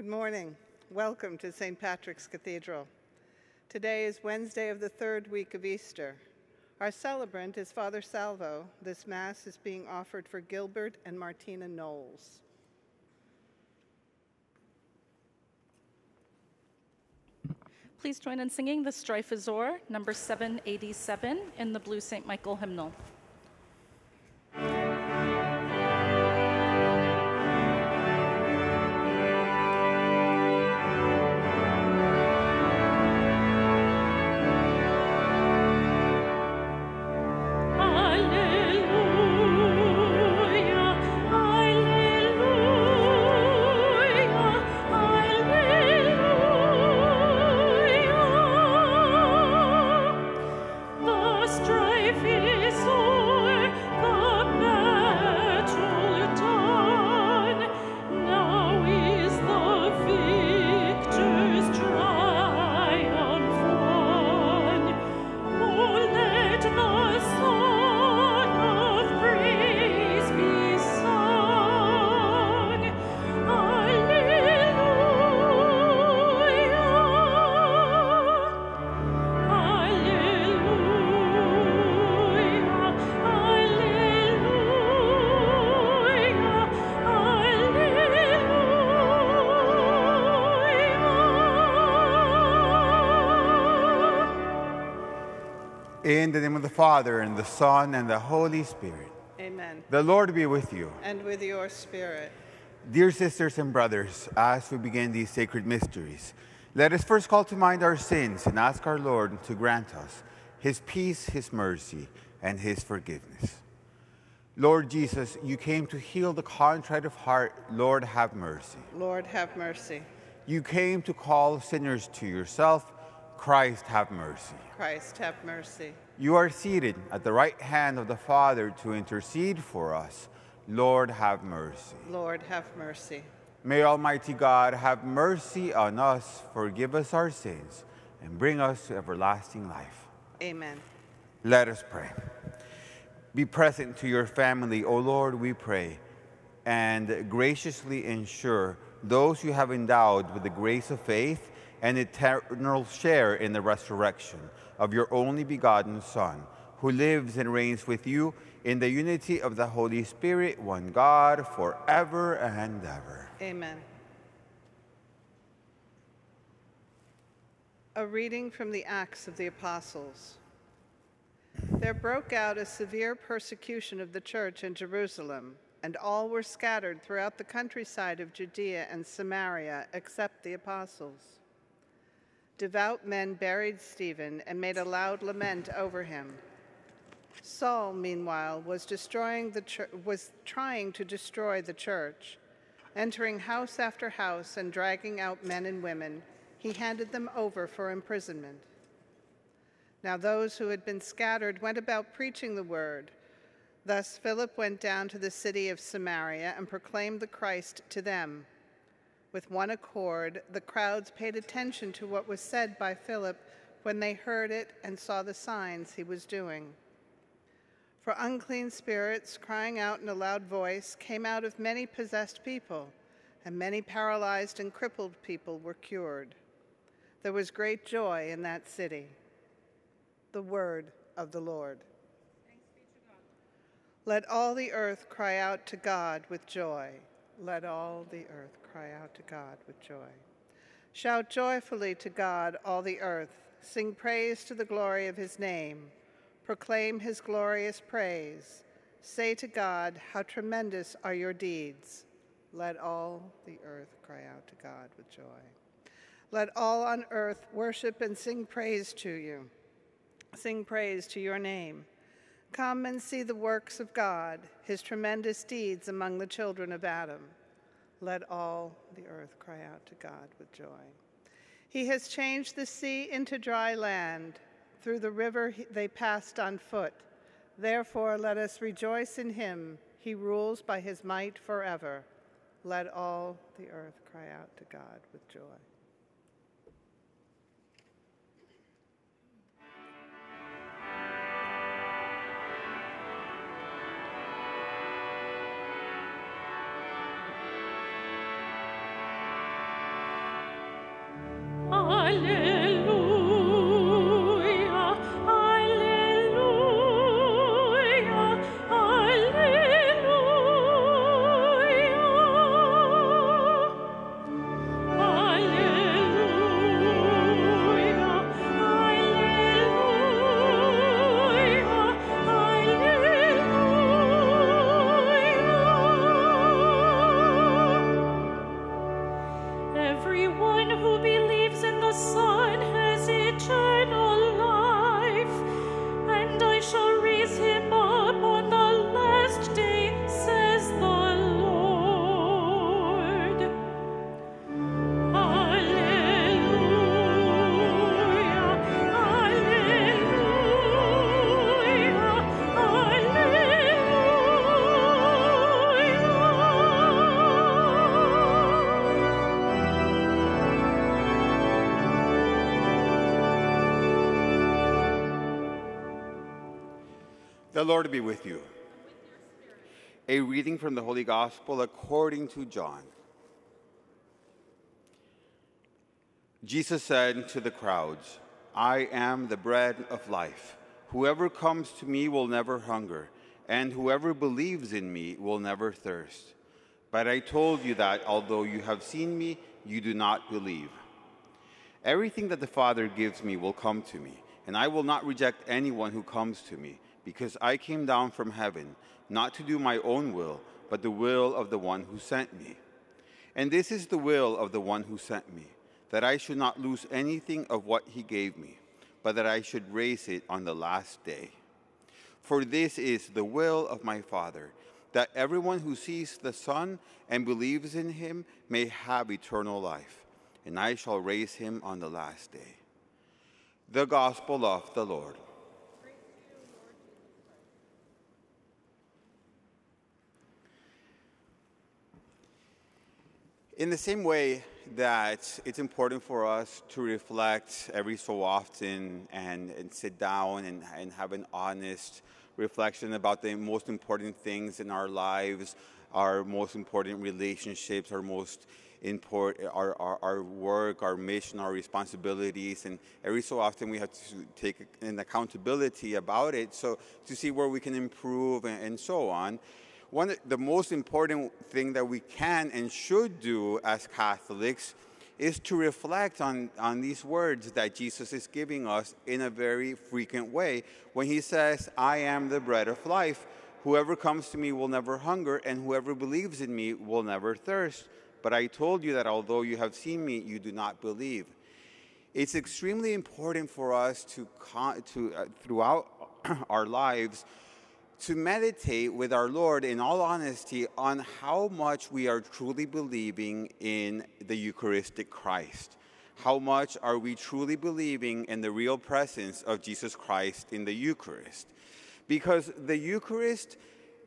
Good morning. Welcome to St. Patrick's Cathedral. Today is Wednesday of the third week of Easter. Our celebrant is Father Salvo. This Mass is being offered for Gilbert and Martina Knowles. Please join in singing the Strife Is O'er, number 787, in the Blue St. Michael hymnal. In the name of the Father, and the Son, and the Holy Spirit. Amen. The Lord be with you. And with your spirit. Dear sisters and brothers, as we begin these sacred mysteries, let us first call to mind our sins and ask our Lord to grant us his peace, his mercy, and his forgiveness. Lord Jesus, you came to heal the contrite of heart. Lord, have mercy. Lord, have mercy. You came to call sinners to yourself. Christ, have mercy. Christ, have mercy. You are seated at the right hand of the Father to intercede for us. Lord, have mercy. Lord, have mercy. May Almighty God have mercy on us, forgive us our sins, and bring us to everlasting life. Amen. Let us pray. Be present to your family, O Lord, we pray, and graciously ensure those you have endowed with the grace of faith and eternal share in the resurrection of your only begotten Son, who lives and reigns with you in the unity of the Holy Spirit, one God, forever and ever. Amen. A reading from the Acts of the Apostles. There broke out a severe persecution of the church in Jerusalem, and all were scattered throughout the countryside of Judea and Samaria, except the apostles devout men buried Stephen and made a loud lament over him. Saul, meanwhile, was destroying the was trying to destroy the church. Entering house after house and dragging out men and women, he handed them over for imprisonment. Now those who had been scattered went about preaching the word. Thus Philip went down to the city of Samaria and proclaimed the Christ to them. With one accord, the crowds paid attention to what was said by Philip when they heard it and saw the signs he was doing. For unclean spirits, crying out in a loud voice, came out of many possessed people, and many paralyzed and crippled people were cured. There was great joy in that city. The word of the Lord. Let all the earth cry out to God with joy. Let all the earth cry out to God with joy. Shout joyfully to God, all the earth. Sing praise to the glory of his name. Proclaim his glorious praise. Say to God, How tremendous are your deeds. Let all the earth cry out to God with joy. Let all on earth worship and sing praise to you. Sing praise to your name. Come and see the works of God, his tremendous deeds among the children of Adam. Let all the earth cry out to God with joy. He has changed the sea into dry land. Through the river they passed on foot. Therefore, let us rejoice in him. He rules by his might forever. Let all the earth cry out to God with joy. The Lord be with you. A reading from the Holy Gospel according to John. Jesus said to the crowds, I am the bread of life. Whoever comes to me will never hunger, and whoever believes in me will never thirst. But I told you that although you have seen me, you do not believe. Everything that the Father gives me will come to me, and I will not reject anyone who comes to me, because I came down from heaven not to do my own will, but the will of the one who sent me. And this is the will of the one who sent me, that I should not lose anything of what he gave me, but that I should raise it on the last day. For this is the will of my Father, that everyone who sees the Son and believes in him may have eternal life, and I shall raise him on the last day. The Gospel of the Lord. In the same way that it's important for us to reflect every so often and, and sit down and, and have an honest reflection about the most important things in our lives, our most important relationships, our most important, our, our, our work, our mission, our responsibilities, and every so often we have to take an accountability about it so to see where we can improve and, and so on one the most important thing that we can and should do as Catholics is to reflect on, on these words that Jesus is giving us in a very frequent way when he says, I am the bread of life. Whoever comes to me will never hunger, and whoever believes in me will never thirst. But I told you that although you have seen me, you do not believe. It's extremely important for us to, to uh, throughout our lives, to meditate with our Lord in all honesty on how much we are truly believing in the Eucharistic Christ. How much are we truly believing in the real presence of Jesus Christ in the Eucharist? Because the Eucharist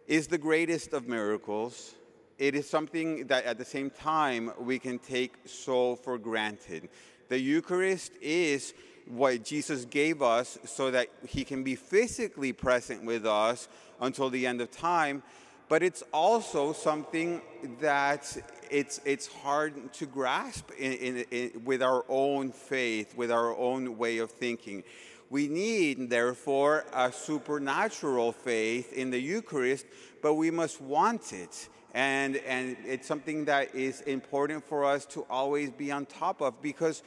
is the greatest of miracles. It is something that at the same time we can take so for granted. The Eucharist is what Jesus gave us so that he can be physically present with us until the end of time, but it's also something that it's, it's hard to grasp in, in, in, with our own faith, with our own way of thinking. We need, therefore, a supernatural faith in the Eucharist, but we must want it. And, and it's something that is important for us to always be on top of because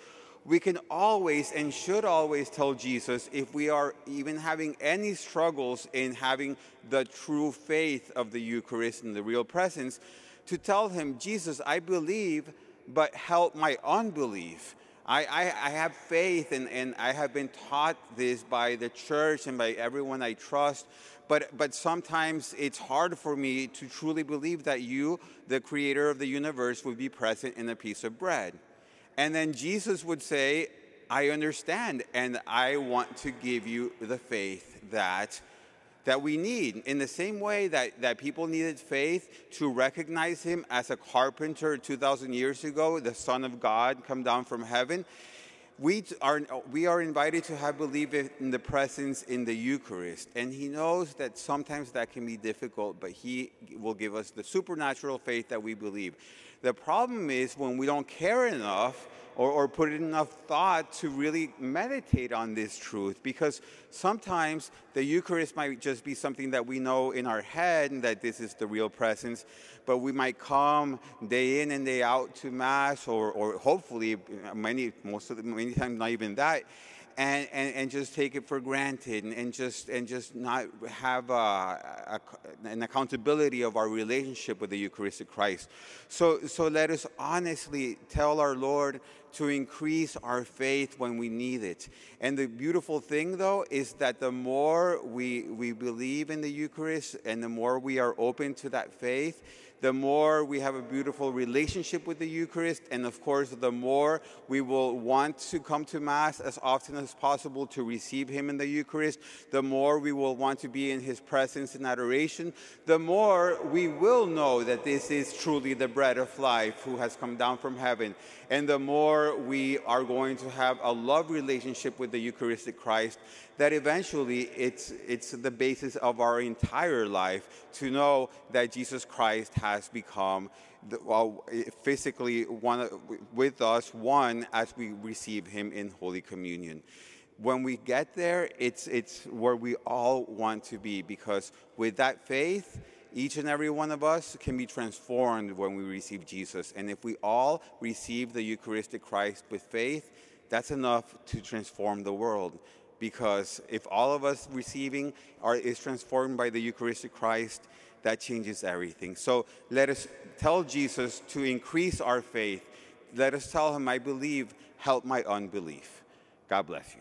we can always and should always tell Jesus if we are even having any struggles in having the true faith of the Eucharist and the real presence, to tell him, Jesus, I believe, but help my unbelief. I, I, I, have faith and, and I have been taught this by the church and by everyone I trust, but, but sometimes it's hard for me to truly believe that you, the creator of the universe, would be present in a piece of bread. And then Jesus would say, I understand, and I want to give you the faith that, that we need. In the same way that, that people needed faith to recognize him as a carpenter 2,000 years ago, the Son of God come down from heaven, we are, we are invited to have belief in the presence in the Eucharist. And he knows that sometimes that can be difficult, but he will give us the supernatural faith that we believe. The problem is when we don't care enough or, or put enough thought to really meditate on this truth because sometimes the Eucharist might just be something that we know in our head and that this is the real presence, but we might come day in and day out to Mass or, or hopefully many, most of the, many times not even that, and, and, and just take it for granted and, and just and just not have a, a, an accountability of our relationship with the Eucharistic Christ. So so let us honestly tell our Lord to increase our faith when we need it. And the beautiful thing though is that the more we we believe in the Eucharist and the more we are open to that faith, the more we have a beautiful relationship with the Eucharist, and of course, the more we will want to come to Mass as often as possible to receive Him in the Eucharist, the more we will want to be in His presence in adoration, the more we will know that this is truly the bread of life who has come down from heaven, and the more we are going to have a love relationship with the Eucharistic Christ that eventually it's, it's the basis of our entire life to know that Jesus Christ has become the, well, physically one with us, one as we receive him in Holy Communion. When we get there, it's, it's where we all want to be because with that faith, each and every one of us can be transformed when we receive Jesus. And if we all receive the Eucharistic Christ with faith, that's enough to transform the world because if all of us receiving are, is transformed by the Eucharistic Christ, that changes everything. So let us tell Jesus to increase our faith. Let us tell him, I believe, help my unbelief. God bless you.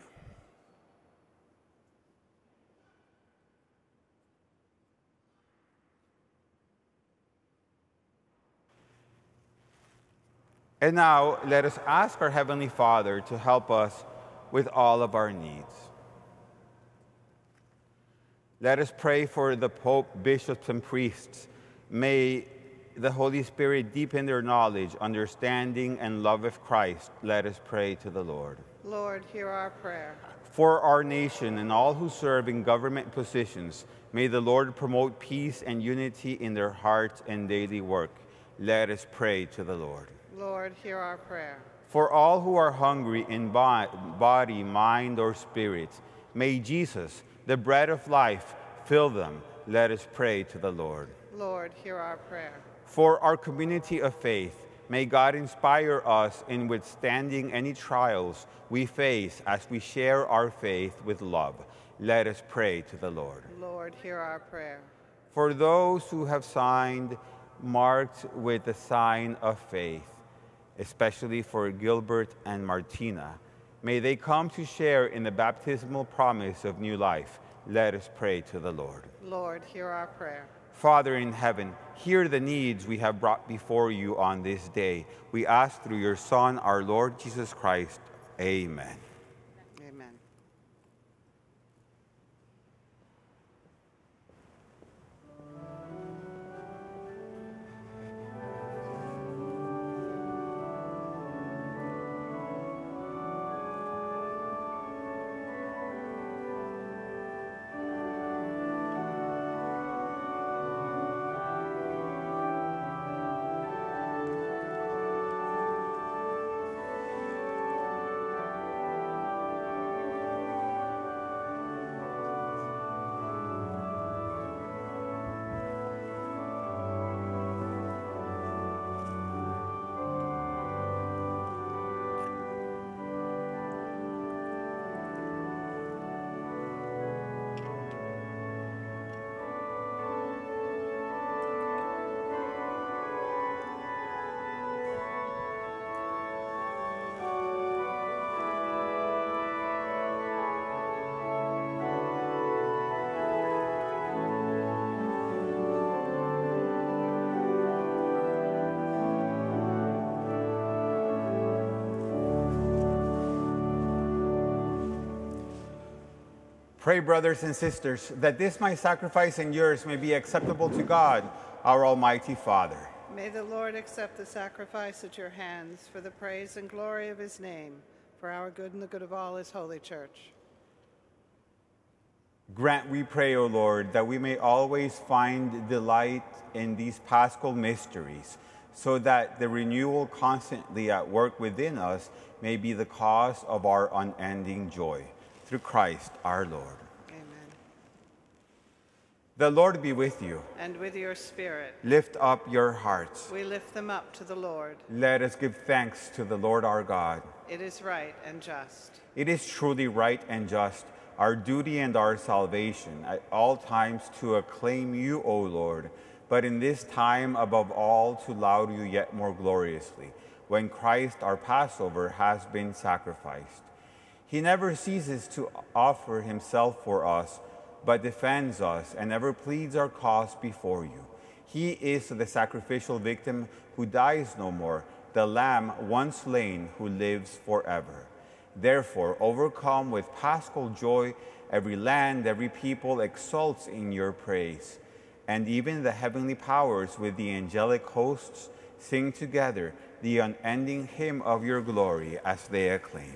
And now let us ask our Heavenly Father to help us with all of our needs. Let us pray for the Pope, bishops, and priests. May the Holy Spirit deepen their knowledge, understanding, and love of Christ. Let us pray to the Lord. Lord, hear our prayer. For our nation and all who serve in government positions, may the Lord promote peace and unity in their hearts and daily work. Let us pray to the Lord. Lord, hear our prayer. For all who are hungry in body, mind, or spirit, may Jesus, the bread of life, fill them. Let us pray to the Lord. Lord, hear our prayer. For our community of faith, may God inspire us in withstanding any trials we face as we share our faith with love. Let us pray to the Lord. Lord, hear our prayer. For those who have signed, marked with the sign of faith, especially for Gilbert and Martina, May they come to share in the baptismal promise of new life. Let us pray to the Lord. Lord, hear our prayer. Father in heaven, hear the needs we have brought before you on this day. We ask through your Son, our Lord Jesus Christ. Amen. Pray, brothers and sisters, that this my sacrifice and yours may be acceptable to God, our Almighty Father. May the Lord accept the sacrifice at your hands for the praise and glory of his name, for our good and the good of all his holy church. Grant, we pray, O Lord, that we may always find delight in these paschal mysteries, so that the renewal constantly at work within us may be the cause of our unending joy. Through Christ our Lord. Amen. The Lord be with you. And with your spirit, Lift up your hearts. we lift them up to the Lord. Let us give thanks to the Lord our God. It is right and just. It is truly right and just, our duty and our salvation, at all times to acclaim you, O Lord, but in this time above all to laud you yet more gloriously, when Christ our Passover has been sacrificed. He never ceases to offer himself for us, but defends us and ever pleads our cause before you. He is the sacrificial victim who dies no more, the Lamb once slain who lives forever. Therefore, overcome with paschal joy, every land, every people exults in your praise. And even the heavenly powers with the angelic hosts sing together the unending hymn of your glory as they acclaim.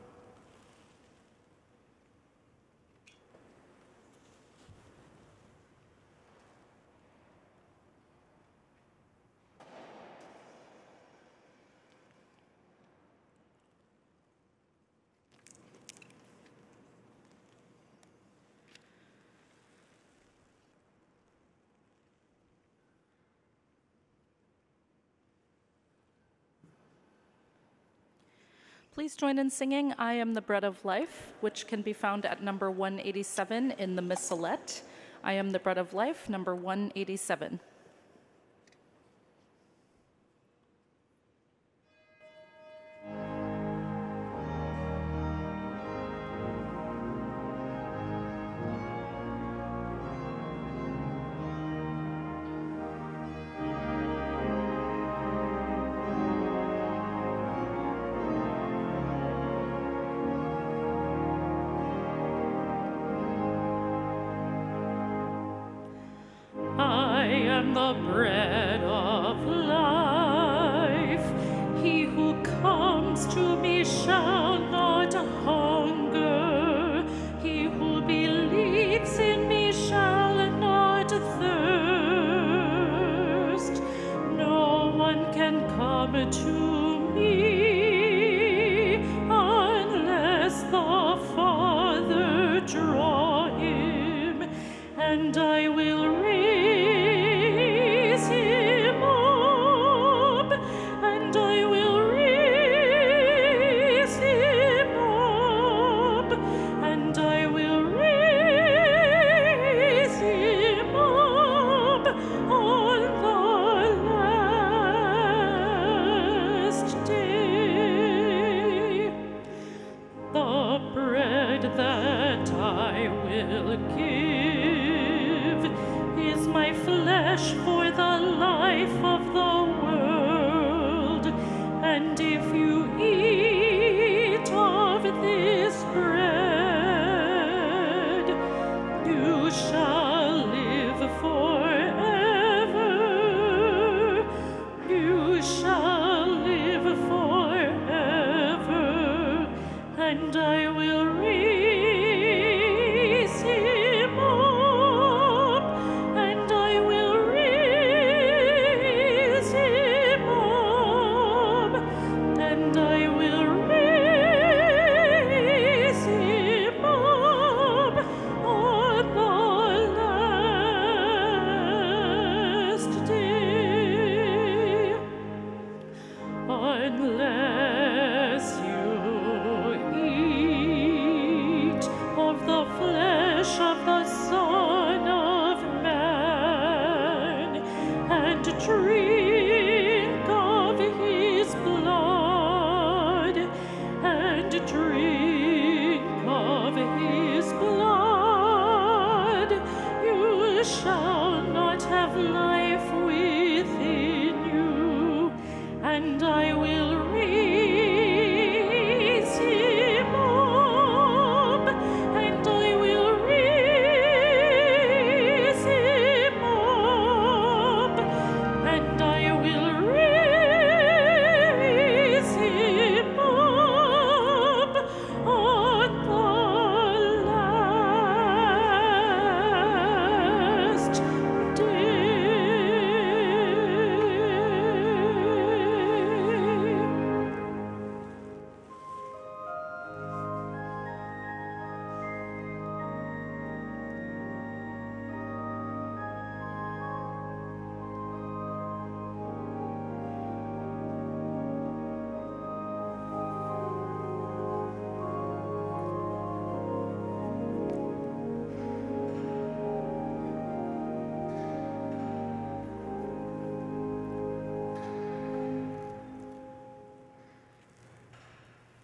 Please join in singing I Am the Bread of Life, which can be found at number 187 in the Missalette. I Am the Bread of Life, number 187. Am the bread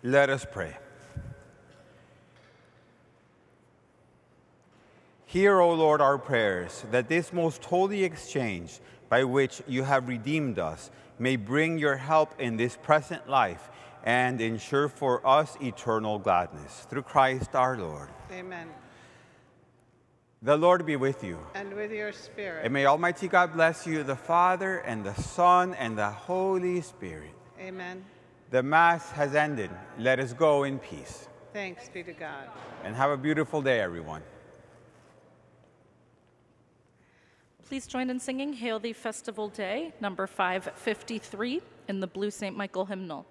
Let us pray. Hear, O Lord, our prayers, that this most holy exchange by which you have redeemed us may bring your help in this present life and ensure for us eternal gladness. Through Christ our Lord. Amen. The Lord be with you. And with your spirit. And may Almighty God bless you, the Father, and the Son, and the Holy Spirit. Amen. The Mass has ended. Let us go in peace. Thanks be to God. And have a beautiful day, everyone. Please join in singing Hail Thee Festival Day, number 553, in the Blue St. Michael hymnal.